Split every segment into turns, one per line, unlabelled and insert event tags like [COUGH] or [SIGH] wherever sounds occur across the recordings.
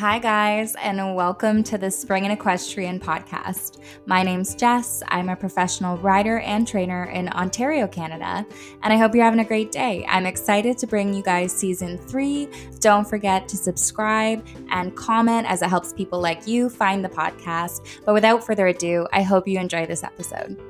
Hi, guys, and welcome to the Spring and Equestrian podcast. My name's Jess. I'm a professional rider and trainer in Ontario, Canada, and I hope you're having a great day. I'm excited to bring you guys season three. Don't forget to subscribe and comment as it helps people like you find the podcast. But without further ado, I hope you enjoy this episode.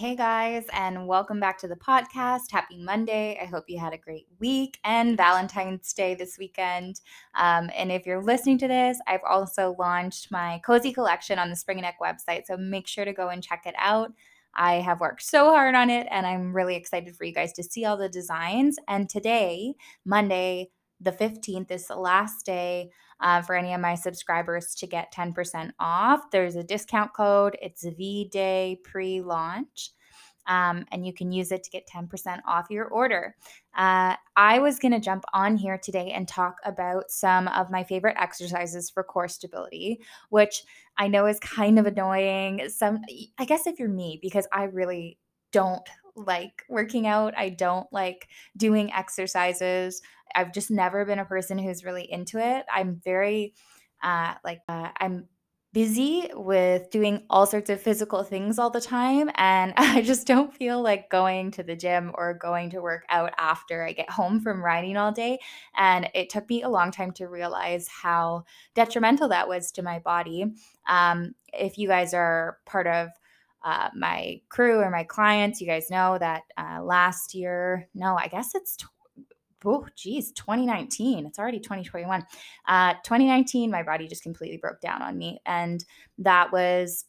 Hey guys, and welcome back to the podcast. Happy Monday. I hope you had a great week and Valentine's Day this weekend. Um, and if you're listening to this, I've also launched my cozy collection on the Spring and Neck website. So make sure to go and check it out. I have worked so hard on it, and I'm really excited for you guys to see all the designs. And today, Monday, the 15th, is the last day uh, for any of my subscribers to get 10% off. There's a discount code. It's V Day pre launch. Um, and you can use it to get 10% off your order. Uh, I was going to jump on here today and talk about some of my favorite exercises for core stability, which I know is kind of annoying. Some, I guess, if you're me, because I really don't like working out. I don't like doing exercises. I've just never been a person who's really into it. I'm very uh, like uh, I'm busy with doing all sorts of physical things all the time and [LAUGHS] I just don't feel like going to the gym or going to work out after I get home from riding all day and it took me a long time to realize how detrimental that was to my body. Um, if you guys are part of uh, my crew or my clients, you guys know that uh, last year, no, I guess it's oh geez 2019 it's already 2021 uh 2019 my body just completely broke down on me and that was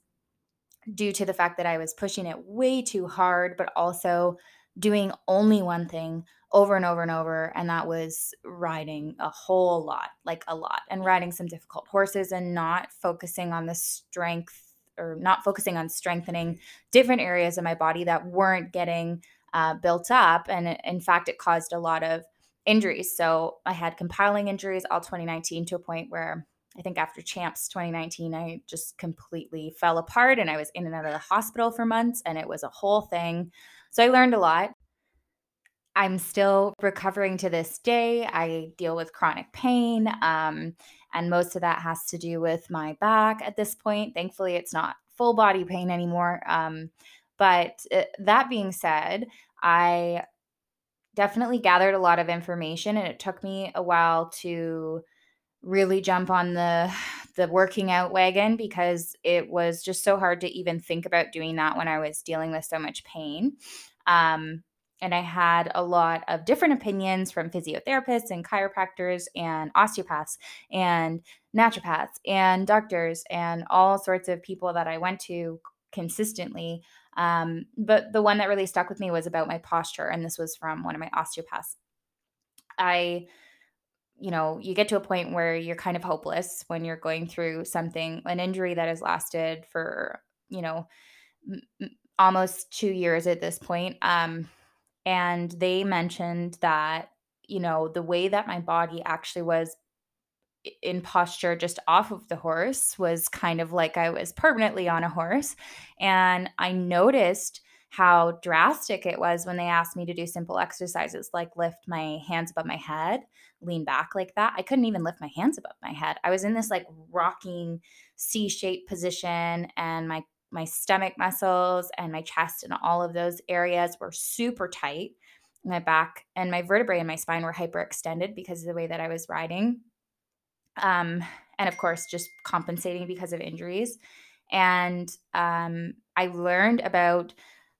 due to the fact that i was pushing it way too hard but also doing only one thing over and over and over and that was riding a whole lot like a lot and riding some difficult horses and not focusing on the strength or not focusing on strengthening different areas of my body that weren't getting uh, built up and in fact it caused a lot of injuries. So I had compiling injuries all 2019 to a point where I think after Champs 2019, I just completely fell apart and I was in and out of the hospital for months and it was a whole thing. So I learned a lot. I'm still recovering to this day. I deal with chronic pain. Um, and most of that has to do with my back at this point. Thankfully, it's not full body pain anymore. Um, but uh, that being said, I definitely gathered a lot of information and it took me a while to really jump on the the working out wagon because it was just so hard to even think about doing that when I was dealing with so much pain. Um, and I had a lot of different opinions from physiotherapists and chiropractors and osteopaths and naturopaths and doctors and all sorts of people that I went to consistently um, but the one that really stuck with me was about my posture, and this was from one of my osteopaths. I, you know, you get to a point where you're kind of hopeless when you're going through something, an injury that has lasted for, you know, m- almost two years at this point. Um, and they mentioned that, you know, the way that my body actually was in posture just off of the horse was kind of like I was permanently on a horse. And I noticed how drastic it was when they asked me to do simple exercises like lift my hands above my head, lean back like that. I couldn't even lift my hands above my head. I was in this like rocking C-shaped position and my my stomach muscles and my chest and all of those areas were super tight. My back and my vertebrae and my spine were hyperextended because of the way that I was riding um, and of course, just compensating because of injuries. And um, I learned about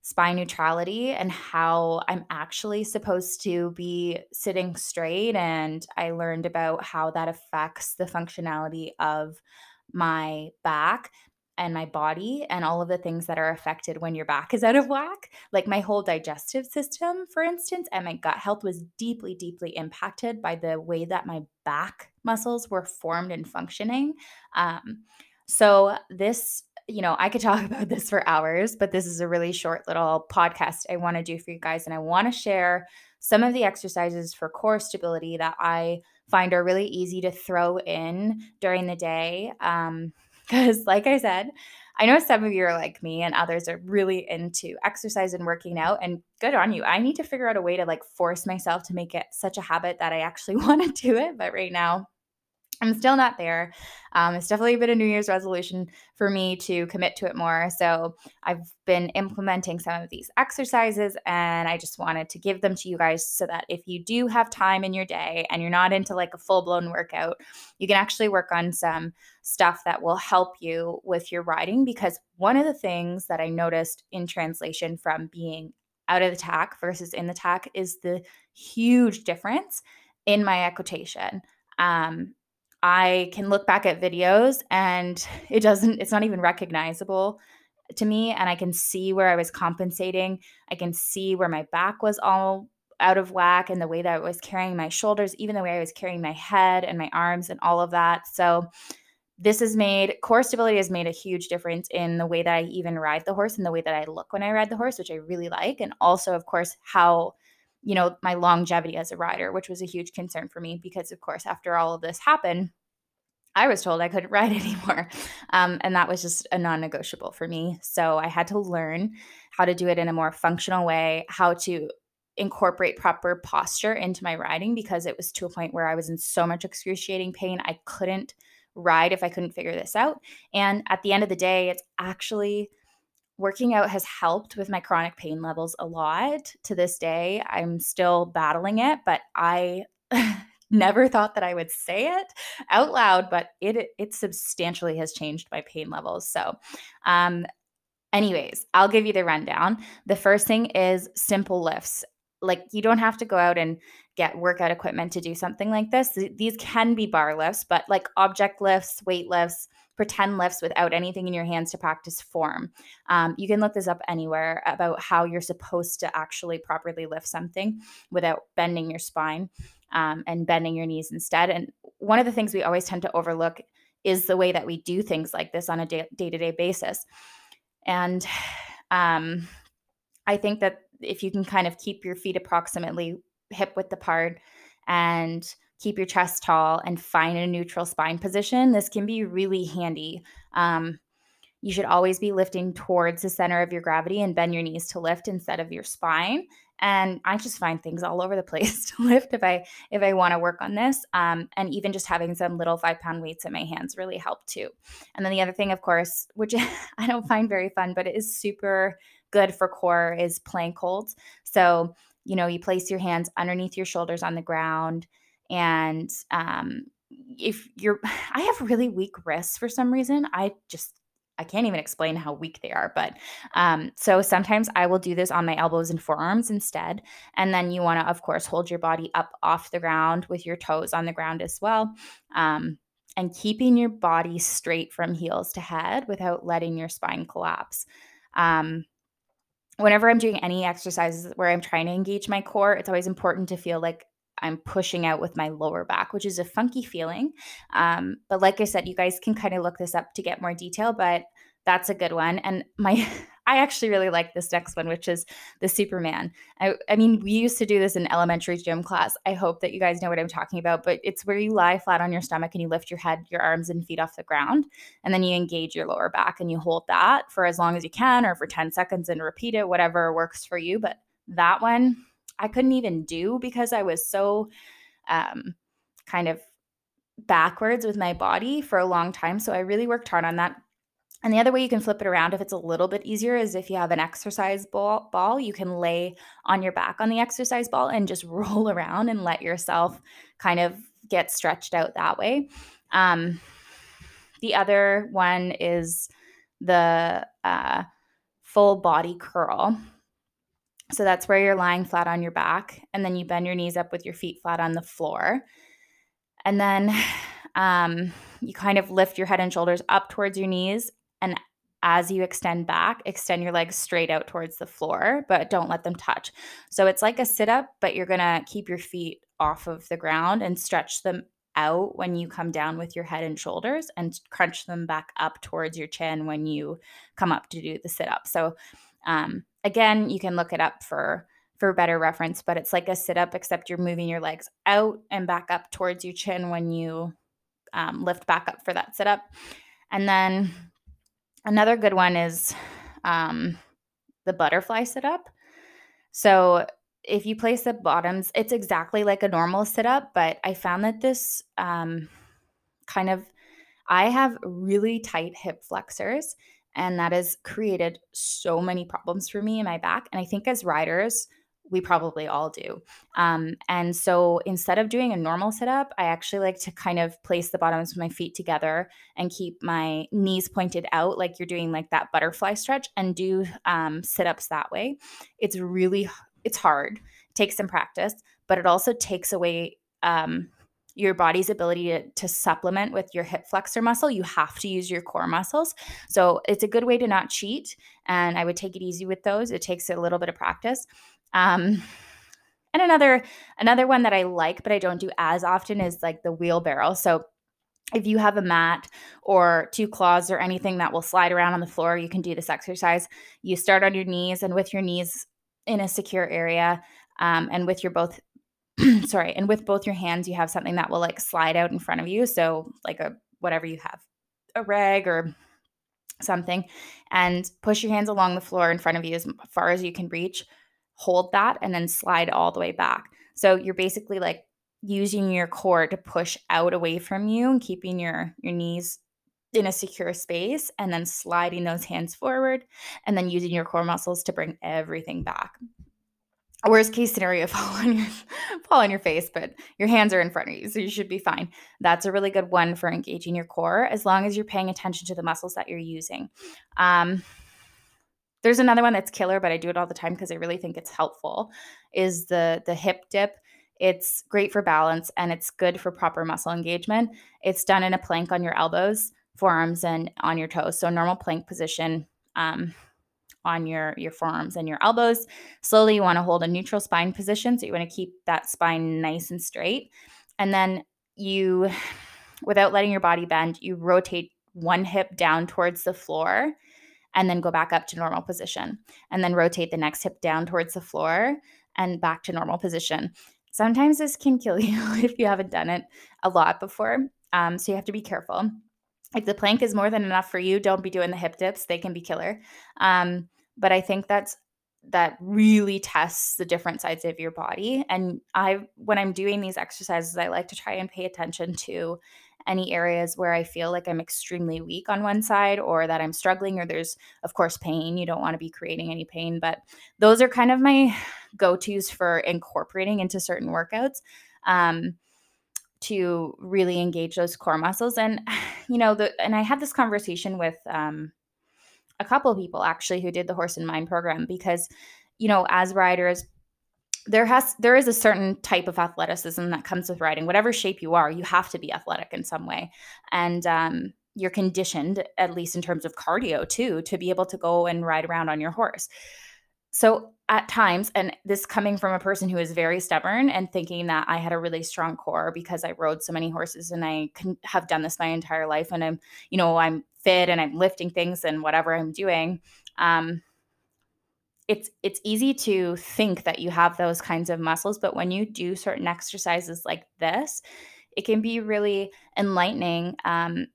spine neutrality and how I'm actually supposed to be sitting straight. And I learned about how that affects the functionality of my back and my body and all of the things that are affected when your back is out of whack. Like my whole digestive system, for instance, and my gut health was deeply, deeply impacted by the way that my back muscles were formed and functioning. Um, so, this, you know, I could talk [LAUGHS] about this for hours, but this is a really short little podcast I want to do for you guys. And I want to share some of the exercises for core stability that I find are really easy to throw in during the day. Um, because, like I said, I know some of you are like me and others are really into exercise and working out and good on you. I need to figure out a way to like force myself to make it such a habit that I actually [LAUGHS] want to do it, but right now I'm still not there. Um, it's definitely been a New Year's resolution for me to commit to it more. So I've been implementing some of these exercises and I just wanted to give them to you guys so that if you do have time in your day and you're not into like a full blown workout, you can actually work on some stuff that will help you with your riding. Because one of the things that I noticed in translation from being out of the tack versus in the tack is the huge difference in my equitation. Um, I can look back at videos and [LAUGHS] it doesn't, it's not even recognizable to me. And I can see where I was compensating. I can see where my back was all out of whack and the way that I was carrying my shoulders, even the way I was carrying my head and my arms and all of that. So, this has made core stability has made a huge difference in the way that I even ride the horse and the way that I look when I ride the horse, which I really like. And also, of course, how you know, my longevity as a rider, which was a huge concern for me because, of course, after all of this happened, I was told I couldn't [LAUGHS] ride anymore. Um, and that was just a non negotiable for me. So I had to learn how to do it in a more functional way, how to incorporate proper posture into my riding because it was to a point where I was in so much excruciating pain. I couldn't ride if I couldn't figure this out. And at the end of the day, it's actually working out has helped with my chronic pain levels a lot to this day. I'm still battling it, but I [LAUGHS] never thought that I would say it out loud, but it it substantially has changed my pain levels. So, um anyways, I'll give you the rundown. The first thing is simple lifts. Like you don't have to go out and get workout equipment to do something like this. These can be bar lifts, but like object lifts, weight lifts, pretend lifts without anything in your hands to practice form. Um, you can look this up anywhere about how you're supposed to actually properly lift something without bending your spine um, and bending your knees instead. And one of the things we always tend to overlook is the way that we do things like this on a day to day basis. And um, I think that if you can kind of keep your feet approximately hip width apart and keep your chest tall and find a neutral spine position, this can be really handy. Um, you should always be lifting towards the center of your gravity and bend your knees to lift instead of your spine. And I just find things all over the [LAUGHS] place to lift if I if I want to work on this. Um, and even just having some little five pound weights in my hands really help too. And then the other thing, of course, which [LAUGHS] I don't find very fun, but it is super good for core, is plank holds. So you know you place your hands underneath your shoulders on the ground and um, if you're, [SIGHS] I have really weak wrists for some reason. I just, I can't even explain how weak they are. But um, so sometimes I will do this on my elbows and forearms instead. And then you want to, of course, hold your body up off the ground with your toes on the ground as well. Um, and keeping your body straight from heels to head without letting your spine collapse. Um, whenever I'm doing any exercises where I'm trying to engage my core, it's always important to feel like I'm pushing out with my lower back, which is a funky feeling. Um, but like I said, you guys can kind of look this up to get more detail, but that's a good one. And my, [LAUGHS] I actually really like this next one, which is the Superman. I, I mean, we used to do this in elementary gym class. I hope that you guys know what I'm talking about, but it's where you lie flat on your stomach and you lift your head, your arms, and feet off the ground. And then you engage your lower back and you hold that for as long as you can or for 10 seconds and repeat it, whatever works for you. But that one, I couldn't even do because I was so um, kind of backwards with my body for a long time. So I really worked hard on that. And the other way you can flip it around if it's a little bit easier is if you have an exercise ball, ball, you can lay on your back on the exercise ball and just [LAUGHS] roll around and let yourself kind of get stretched out that way. Um, the other one is the uh, full body curl. So that's where you're lying flat on your back. And then you bend your knees up with your feet flat on the floor. And then [SIGHS] um, you kind of lift your head and shoulders up towards your knees. And as you extend back, extend your legs straight out towards the floor, but don't let them touch. So it's like a sit up, but you're going to keep your feet off of the ground and stretch them out when you come down with your head and shoulders and crunch them back up towards your chin when you come up to do the sit up. So um, again, you can look it up for for better reference, but it's like a sit up, except you're moving your legs out and back up towards your chin when you um, lift back up for that sit up. And then another good one is um, the butterfly sit up. So if you place the bottoms, it's exactly like a normal sit up, but I found that this um, kind of, I have really tight hip flexors, and that has created so many problems for me in my back. And I think as riders, we probably all do. Um, and so instead of doing a normal sit up, I actually like to kind of place the bottoms of my feet together and keep my knees pointed out, like you're doing like that butterfly stretch, and do um, sit ups that way. It's really it's hard. It takes some practice, but it also takes away um, your body's ability to, to supplement with your hip flexor muscle. You have to use your core muscles. So it's a good way to not cheat. And I would take it easy with those. It takes a little bit of practice. Um, and another another one that I like, but I don't do as often is like the wheelbarrow. So if you have a mat or two claws or anything that will slide around on the floor, you can do this exercise. You start on your knees, and with your knees in a secure area, um, and with your both [CLEARS THROAT] sorry, and with both your hands, you have something that will like slide out in front of you. So like a whatever you have, a rag or something, and push your hands along the floor in front of you as far as you can reach. Hold that and then slide all the way back. So you're basically like using your core to push out away from you and keeping your your knees in a secure space and then sliding those hands forward and then using your core muscles to bring everything back worst case scenario [LAUGHS] fall on your fall on your face but your hands are in front of you so you should be fine. That's a really good one for engaging your core as long as you're paying attention to the muscles that you're using. Um, there's another one that's killer but i do it all the time because i really think it's helpful is the the hip dip. It's great for balance and it's good for proper muscle engagement. It's done in a plank on your elbows forearms and on your toes so normal plank position um, on your your forearms and your elbows. Slowly you want to hold a neutral spine position so you want to keep that spine nice and straight. And then you [SIGHS] without letting your body bend, you rotate one hip down towards the floor and then go back up to normal position. And then rotate the next hip down towards the floor and back to normal position. Sometimes this can kill [LAUGHS] you if you haven't done it a lot before. Um, so you have to be careful if the plank is more than enough for you, don't be doing the hip dips. They can be killer. Um, but I think that's that really tests the different sides of your body. And I, when I'm doing these exercises, I like to try and pay attention to any areas where I feel like I'm extremely weak on one side or that I'm struggling, or there's, of course, pain. You don't want to be creating any pain, but those are kind of my [SIGHS] go tos for incorporating into certain workouts. Um, to really engage those core muscles and you know the and i had this conversation with um, a couple of people actually who did the horse and mind program because you know as riders there has there is a certain type of athleticism that comes with riding. Whatever shape you are you have to be athletic in some way. And um, you're conditioned at least in terms of cardio too to be able to go and ride around on your horse so at times, and this coming from a person who is very stubborn and thinking that I had a really strong core because I rode so many horses and I can have done this my entire life and I'm, you know, I'm fit and I'm lifting things and whatever I'm doing. Um, it's it's easy to think that you have those kinds of muscles, but when you do certain exercises like this, it can be really enlightening. Um,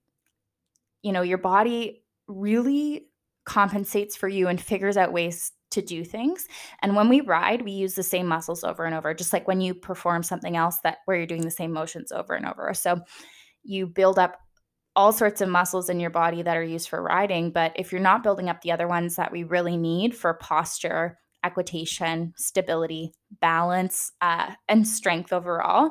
you know, your body really compensates for you and figures out ways to do things. And when we ride, we use the same muscles over and over, just like when you perform something else that where you're doing the same motions over and over. So you build up all sorts of muscles in your body that are used for riding, but if you're not building up the other ones that we really need for posture, equitation, stability, balance, uh, and strength overall,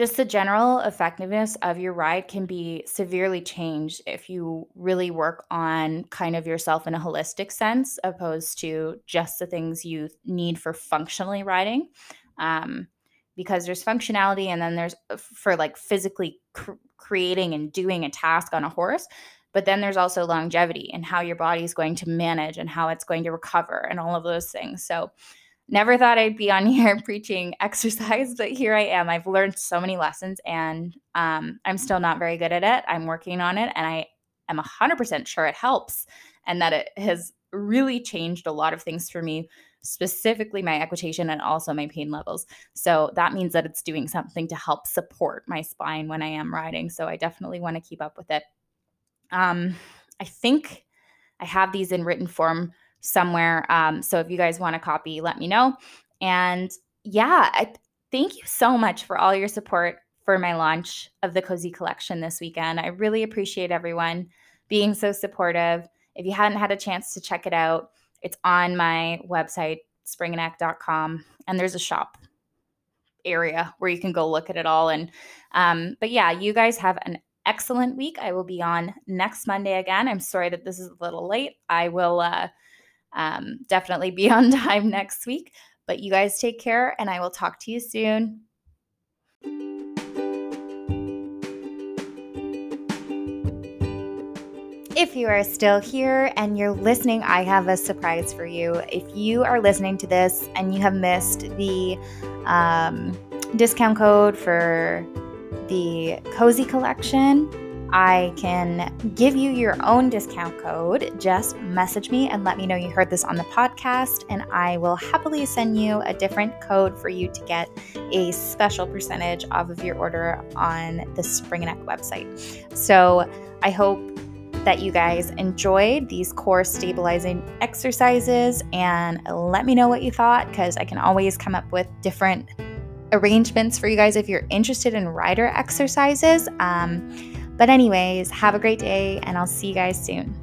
just the general effectiveness of your ride can be severely changed if you really work on kind of yourself in a holistic sense, opposed to just the things you need for functionally riding. Um, because there's functionality and then there's uh, for like physically cr- creating and doing a task on a horse but then there's also longevity and how your body is going to manage and how it's going to recover and all of those things so never thought I'd be on [LAUGHS] here preaching exercise, but here I am. I've learned so many lessons and um, I'm still not very good at it. I'm working on it and I am 100% sure it helps and that it has really changed a lot of things for me, specifically my equitation and also my pain levels. So that means that it's doing something to help support my spine when I am riding. So I definitely want to keep up with it. Um, I think I have these in written form somewhere. Um, so if you guys want a copy, let me know. And yeah, I, thank you so much for all your support for my launch of the Cozy Collection this weekend. I really appreciate everyone being so supportive. If you hadn't had a chance to check it out, it's on my website, springaneck.com, and there's a shop area where you can go look at it all. And um, but yeah, you guys have an excellent week. I will be on next Monday again. I'm sorry that this is a little late. I will uh, um, definitely be on [LAUGHS] time next week. But you guys take care, and I will talk to you soon. If you are still here and you're listening, I have a surprise for you. If you are listening to this and you have missed the um, discount code for the Cozy Collection, I can give you your own discount code. Just message me and let me know you heard this on the podcast, and I will happily send you a different code for you to get a special percentage off of your order on the Spring Neck website. So I hope that you guys enjoyed these core stabilizing exercises and let me know what you thought because I can always come up with different arrangements for you guys if you're interested in rider exercises. Um, but, anyways, have a great day and I'll see you guys soon.